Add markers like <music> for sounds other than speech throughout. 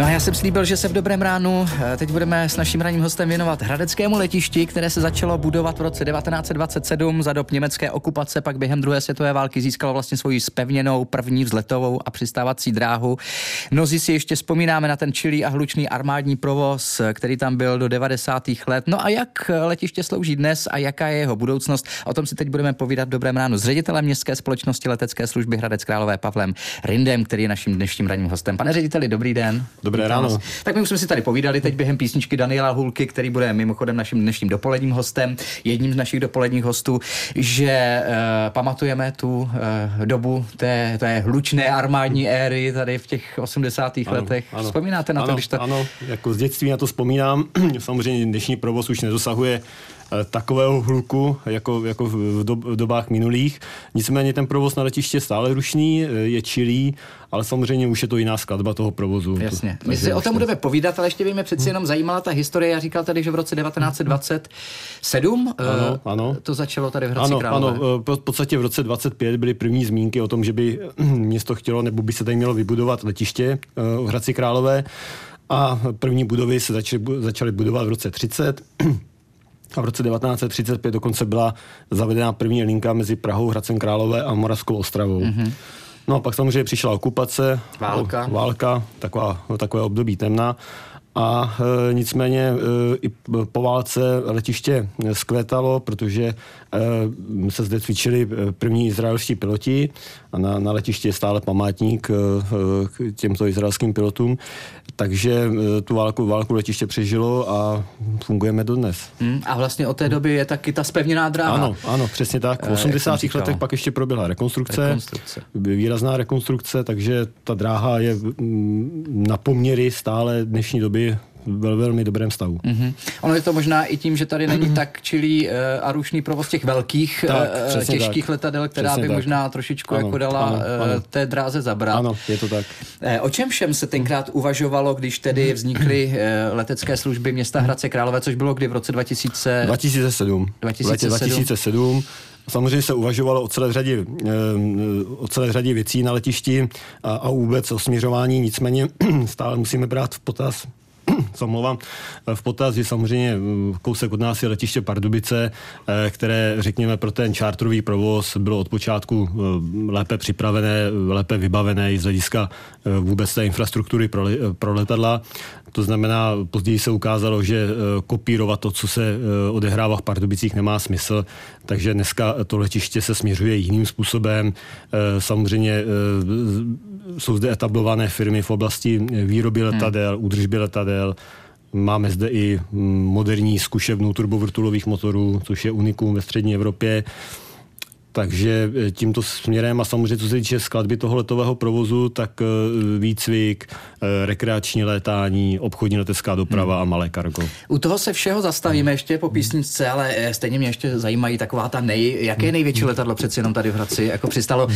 No a já jsem slíbil, že se v dobrém ránu eh, teď budeme s naším ranním hostem věnovat Hradeckému letišti, které se začalo budovat v roce 1927 za dob německé okupace, pak během druhé světové války získalo vlastně svoji spevněnou první vzletovou a přistávací dráhu. Mnozí si ještě vzpomínáme na ten čilý a hlučný armádní provoz, který tam byl do 90. let. No a jak letiště slouží dnes a jaká je jeho budoucnost? O tom si teď budeme povídat v dobrém ránu s ředitelem městské společnosti letecké služby Hradec Králové Pavlem Rindem, který je naším dnešním ranním hostem. Pane řediteli, dobrý den. Dobré ráno. Tak my už jsme si tady povídali teď během písničky Daniela Hulky, který bude mimochodem naším dnešním dopoledním hostem, jedním z našich dopoledních hostů, že uh, pamatujeme tu uh, dobu té, té hlučné armádní éry tady v těch 80. Ano, letech. Ano. Vzpomínáte na ano, to, když to... Ano, jako z dětství na to vzpomínám. <clears throat> Samozřejmě dnešní provoz už nedosahuje takového hluku, jako, jako v, dob, v dobách minulých. Nicméně ten provoz na letiště stále rušný, eh, je čilý, ale samozřejmě už je to jiná skladba toho provozu. Jasně. My si o tom budeme povídat, ale ještě víme přeci jenom zajímala ta historie. Já říkal tady, že v roce 1927 eh, ano, ano. to začalo tady v Hradci ano, Králové. Ano, v podstatě v roce 25 byly první zmínky o tom, že by město chtělo nebo by se tady mělo vybudovat letiště v Hradci Králové. A první budovy se začaly, začaly budovat v roce 30. A v roce 1935 dokonce byla zavedena první linka mezi Prahou, Hradcem Králové a Moravskou Ostravou. Mm-hmm. No a pak samozřejmě přišla okupace, válka, válka taková, takové období temna. A e, nicméně e, i po válce letiště zkvétalo, protože e, se zde cvičili e, první izraelští piloti a na, na letišti je stále památník e, k těmto izraelským pilotům. Takže e, tu válku, válku letiště přežilo a fungujeme dodnes. Hmm, a vlastně od té doby je taky ta spevněná dráha. Ano, ano, přesně tak. V 80. E, letech pak ještě proběhla rekonstrukce, rekonstrukce, výrazná rekonstrukce, takže ta dráha je na poměry stále dnešní doby ve velmi dobrém stavu. Mm-hmm. Ono je to možná i tím, že tady není tak čilý uh, a rušný provoz těch velkých tak, uh, těžkých tak. letadel, která přesně by tak. možná trošičku ano, jako dala ano, ano. Uh, té dráze zabrat. Ano, je to tak. Uh, o čem všem se tenkrát uvažovalo, když tedy vznikly uh, letecké služby města Hradce Králové, což bylo kdy v roce 2000... 2007. 2007. 2007. Samozřejmě se uvažovalo o celé řadě, o celé řadě věcí na letišti a, a vůbec o směřování, nicméně <clears throat> stále musíme brát v potaz <clears throat> co mluvám, v potaz je samozřejmě mm, kousek od nás je letiště Pardubice, eh, které, řekněme, pro ten čártrový provoz bylo od počátku eh, lépe připravené, lépe vybavené i z hlediska eh, vůbec té infrastruktury pro, pro letadla. To znamená, později se ukázalo, že kopírovat to, co se odehrává v Pardubicích, nemá smysl, takže dneska to letiště se směřuje jiným způsobem. Samozřejmě jsou zde etablované firmy v oblasti výroby letadel, hmm. údržby letadel, Máme zde i moderní zkušebnu turbovrtulových motorů, což je unikum ve střední Evropě. Takže eh, tímto směrem a samozřejmě co se týče skladby toho letového provozu, tak eh, výcvik, eh, rekreační létání, obchodní letecká doprava hmm. a malé kargo. U toho se všeho zastavíme ještě po písničce, ale stejně mě ještě zajímají taková ta nej... Jaké největší letadlo přeci jenom tady v Hradci jako přistalo?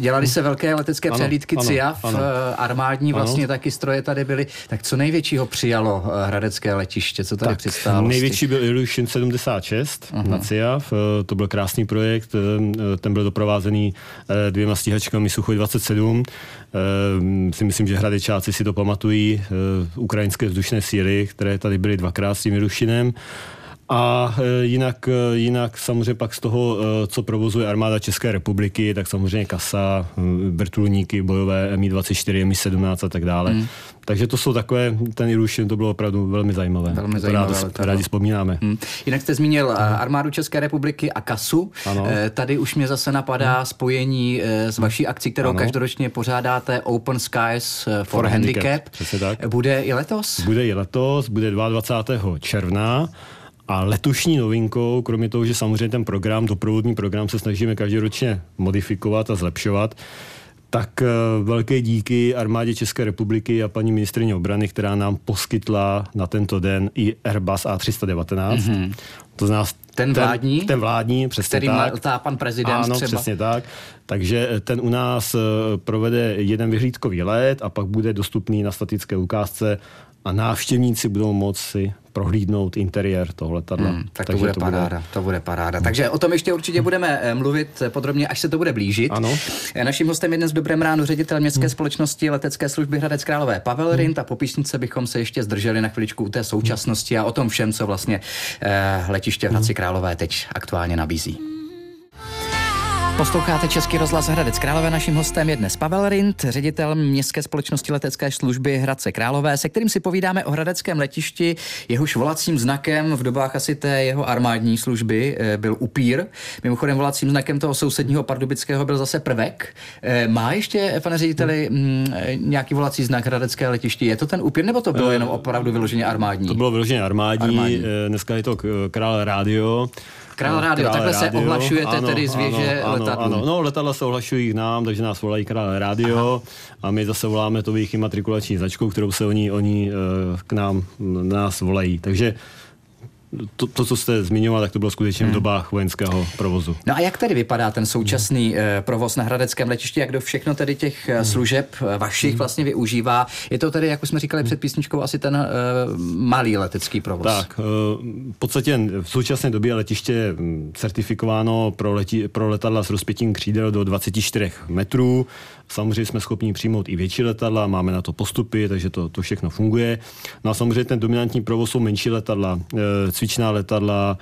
Dělali se velké letecké přehlídky CIAF, ano, armádní vlastně ano. taky stroje tady byly. Tak co největšího přijalo hradecké letiště? Co tady tak, přistálo? Největší byl Illusion 76 uh-huh. na CIAF. To byl krásný projekt ten byl doprovázený eh, dvěma stíhačkami Suchoj 27. Eh, si myslím, že hradečáci si to pamatují. Ukrajinské vzdušné síly, které tady byly dvakrát s tím Rušinem. A jinak, jinak samozřejmě pak z toho, co provozuje armáda České republiky, tak samozřejmě kasa, vrtulníky bojové Mi-24, Mi-17 a tak dále. Hmm. Takže to jsou takové, ten Illusion, to bylo opravdu velmi zajímavé. Velmi zajímavé. Rádi, rádi vzpomínáme. Hmm. Jinak jste zmínil hmm. armádu České republiky a kasu. Ano. Tady už mě zase napadá hmm. spojení s vaší akcí, kterou ano. každoročně pořádáte Open Skies for, for Handicap. handicap. tak. Bude i letos? Bude i letos, bude 22. června. A letošní novinkou, kromě toho, že samozřejmě ten program, doprovodný program se snažíme každoročně modifikovat a zlepšovat, tak eh, velké díky armádě České republiky a paní ministrině obrany, která nám poskytla na tento den i Airbus A319. Mm-hmm. To znamená ten vládní? Ten, ten vládní, přesně který tak. Který pan prezident ano, třeba. přesně tak. Takže ten u nás provede jeden vyhlídkový let a pak bude dostupný na statické ukázce a návštěvníci budou moci prohlídnout interiér toho letadla. Hmm, tak to bude to paráda, bude... to bude paráda. Hmm. Takže o tom ještě určitě budeme eh, mluvit podrobně, až se to bude blížit. Ano. Eh, naším hostem je dnes v Dobrém ránu ředitel městské hmm. společnosti letecké služby Hradec Králové Pavel hmm. Rint a po písnice bychom se ještě zdrželi na chviličku u té současnosti a o tom všem, co vlastně eh, letiště v Hradci Králové teď aktuálně nabízí. Posloucháte Český rozhlas Hradec Králové. Naším hostem je dnes Pavel Rint, ředitel Městské společnosti letecké služby Hradce Králové, se kterým si povídáme o hradeckém letišti. Jehož volacím znakem v dobách asi té jeho armádní služby eh, byl upír. Mimochodem volacím znakem toho sousedního pardubického byl zase prvek. Eh, má ještě, pane řediteli, mm, nějaký volací znak hradecké letišti? Je to ten upír, nebo to bylo eh, jenom opravdu vyloženě armádní? To bylo vyloženě armádní. armádní. Dneska je to Král rádio. Král rádio, takhle rádio. se ohlašujete ano, tedy z věže ano, letadlu. Ano, no letadla se ohlašují k nám, takže nás volají Král rádio Aha. a my zase voláme to jejich imatrikulační značkou, kterou se oni, oni uh, k nám, nás volají. Takže to, to, co jste zmiňoval, tak to bylo skutečně hmm. v dobách vojenského provozu. No a jak tedy vypadá ten současný hmm. provoz na Hradeckém letišti, jak do všechno tedy těch hmm. služeb eh, vašich hmm. vlastně využívá? Je to tedy, jak už jsme říkali před písničkou, asi ten uh, malý letecký provoz? Tak, uh, v podstatě v současné době letiště hm, certifikováno pro, leti, pro letadla s rozpětím křídel do 24 metrů. Samozřejmě jsme schopni přijmout i větší letadla, máme na to postupy, takže to, to všechno funguje. No a samozřejmě ten dominantní provoz jsou menší letadla, e, cvičná letadla,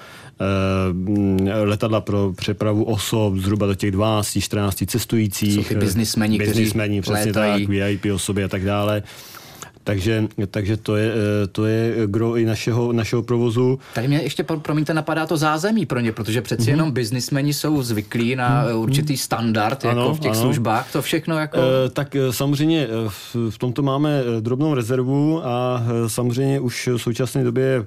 e, letadla pro přepravu osob zhruba do těch 12-14 cestujících. Jsou ty biznismeni, biznismeni, přesně létají. tak, VIP osoby a tak dále. Takže, takže to, je, eh, to je gro i našeho, našeho provozu. Tady mě ještě, promiňte, napadá to zázemí pro ně, protože přeci mm-hmm. jenom biznismeni jsou zvyklí na mm-hmm. určitý standard ano, jako v těch ano. službách. To všechno jako... E, tak samozřejmě v, v tomto máme drobnou rezervu a samozřejmě už v současné době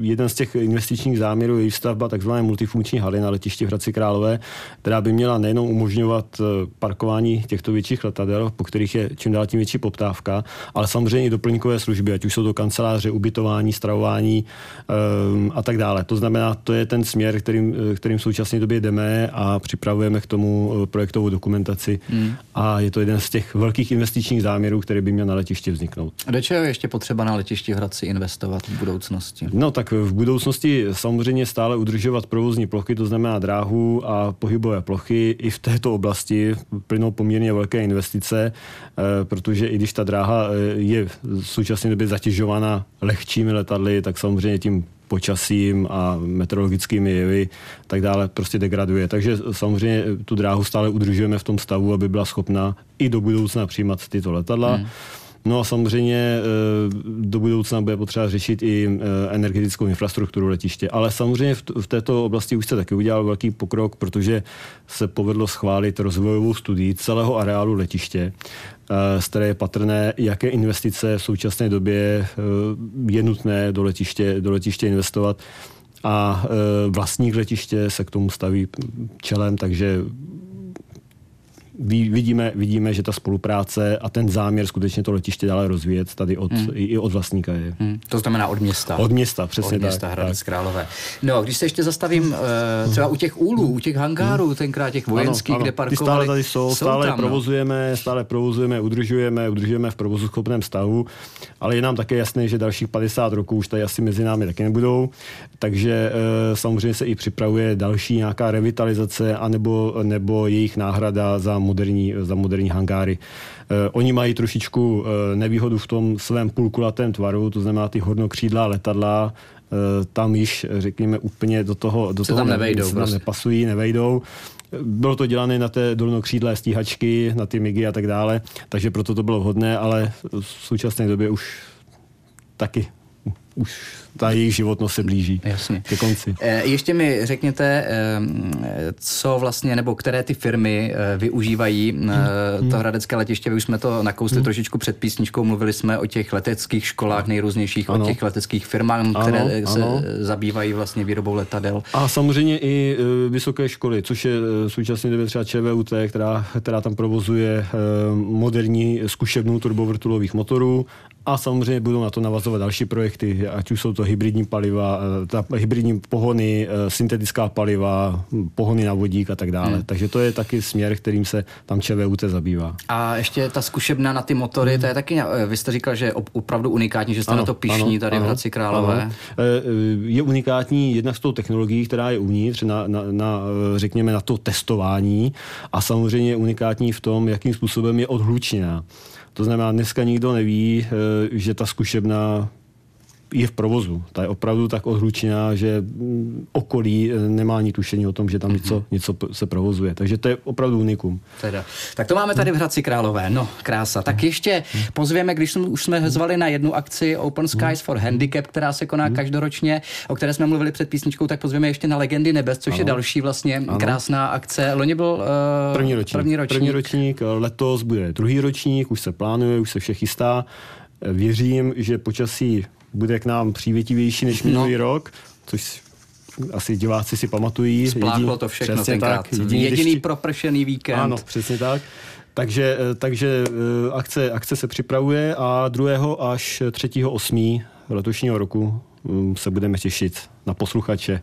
jeden z těch investičních záměrů je výstavba takzvané multifunkční haly na letišti v Hradci Králové, která by měla nejenom umožňovat parkování těchto větších letadel, po kterých je čím dál tím větší poptávka, ale samozřejmě i doplňkové služby, ať už jsou to kanceláře, ubytování, stravování um, a tak dále. To znamená, to je ten směr, kterým, kterým v současné době jdeme a připravujeme k tomu eh, projektovou dokumentaci hmm. a je to jeden z těch velkých investičních záměrů, který by měl na letišti vzniknout. A do čeho je ještě potřeba na letišti Hradci investovat v budoucnosti? No tak v budoucnosti samozřejmě stále udržovat provozní plochy, to znamená dráhu a pohybové plochy. I v této oblasti plynou poměrně velké investice, eh, protože i když ta dráha eh, je v současné době zatěžována lehčími letadly, tak samozřejmě tím počasím a meteorologickými jevy tak dále prostě degraduje. Takže samozřejmě tu dráhu stále udržujeme v tom stavu, aby byla schopna i do budoucna přijímat tyto letadla. Hmm. No a samozřejmě eh, do budoucna bude potřeba řešit i eh, energetickou infrastrukturu letiště. Ale samozřejmě v této oblasti už se taky udělal velký pokrok, protože se povedlo schválit rozvojovou studii celého areálu letiště, eh, z které je patrné, jaké investice v současné době je nutné do letiště, do letiště investovat. A vlastník letiště se k tomu staví čelem, takže vidíme, vidíme, že ta spolupráce a ten záměr skutečně to letiště dále rozvíjet tady od, hmm. i, i od vlastníka je. Hmm. To znamená od města. Od města, přesně od města tak. Hradec Králové. No, když se ještě zastavím uh, třeba u těch úlů, u těch hangárů, hmm. tenkrát těch vojenských, ano, ano. kde parkovali. Ty stále tady jsou, jsou stále tam, no. provozujeme, no. stále provozujeme, udržujeme, udržujeme v provozu schopném stavu, ale je nám také jasné, že dalších 50 roků už tady asi mezi námi taky nebudou, takže uh, samozřejmě se i připravuje další nějaká revitalizace anebo, nebo jejich náhrada za moderní, za moderní hangáry. Eh, oni mají trošičku eh, nevýhodu v tom svém půlkulatém tvaru, to znamená ty hodnokřídlá letadla, eh, tam již, řekněme, úplně do toho, do toho tam nevejdou, ne, prostě. nepasují, nevejdou. Bylo to dělané na té dolnokřídlé stíhačky, na ty migy a tak dále, takže proto to bylo vhodné, ale v současné době už taky už ta jejich životnost se blíží Jasně. ke konci. E, ještě mi řekněte, e, co vlastně, nebo které ty firmy e, využívají hmm. to hradecké letiště. Vy už jsme to nakousli hmm. trošičku před písničkou, mluvili jsme o těch leteckých školách nejrůznějších, ano. o těch leteckých firmách, ano, které se ano. zabývají vlastně výrobou letadel. A samozřejmě i vysoké školy, což je v současné době třeba ČVUT, která, která tam provozuje moderní zkušebnu turbovrtulových motorů a samozřejmě budou na to navazovat další projekty, ať už jsou to hybridní paliva, eh, ta hybridní pohony, eh, syntetická paliva, pohony na vodík a tak dále. Hmm. Takže to je taky směr, kterým se tam ČVUT zabývá. A ještě ta zkušebna na ty motory, hmm. to je taky, vy jste říkal, že je opravdu unikátní, že jste ano, na to pišní ano, tady ano, v Hradci Králové. Ano. Je unikátní jednak s tou technologií, která je uvnitř, na, na, na, řekněme na to testování a samozřejmě je unikátní v tom, jakým způsobem je odhlučněná. To znamená, dneska nikdo neví, eh, že ta zkušebna je v provozu. Ta je opravdu tak odhlučená, že mm, okolí eh, nemá ani tušení o tom, že tam něco, mm-hmm. něco se provozuje. Takže to je opravdu unikum. Teda. Tak to máme tady v Hradci Králové. No, krása. Tak ještě pozvěme, když jsme, už jsme zvali na jednu akci Open Skies for Handicap, která se koná každoročně, o které jsme mluvili před písničkou, tak pozvěme ještě na Legendy nebes, což ano. je další vlastně ano. krásná akce. Loni byl uh, první, ročník. první ročník. První ročník. Letos bude druhý ročník, už se plánuje, už se vše chystá. Věřím, že počasí bude k nám přívětivější než minulý no. rok, což asi diváci si pamatují. Spláchlo to všechno tenkrát. Tak, jediný, jediný dešti... propršený víkend. Ano, přesně tak. Takže, eh, takže eh, akce, akce se připravuje a 2. až 3. 8. letošního roku mm, se budeme těšit na posluchače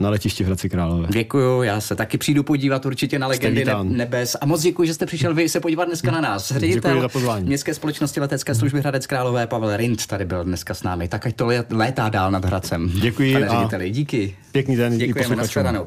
na letišti v Hradci Králové. Děkuju, já se taky přijdu podívat určitě na legendy nebes. A moc děkuji, že jste přišel vy se podívat dneska na nás. Ředitel Městské společnosti letecké služby Hradec Králové Pavel Rind tady byl dneska s námi. Tak ať to létá dál nad Hradcem. Děkuji. Pane řediteli, díky. Pěkný den. Děkujeme, nashledanou.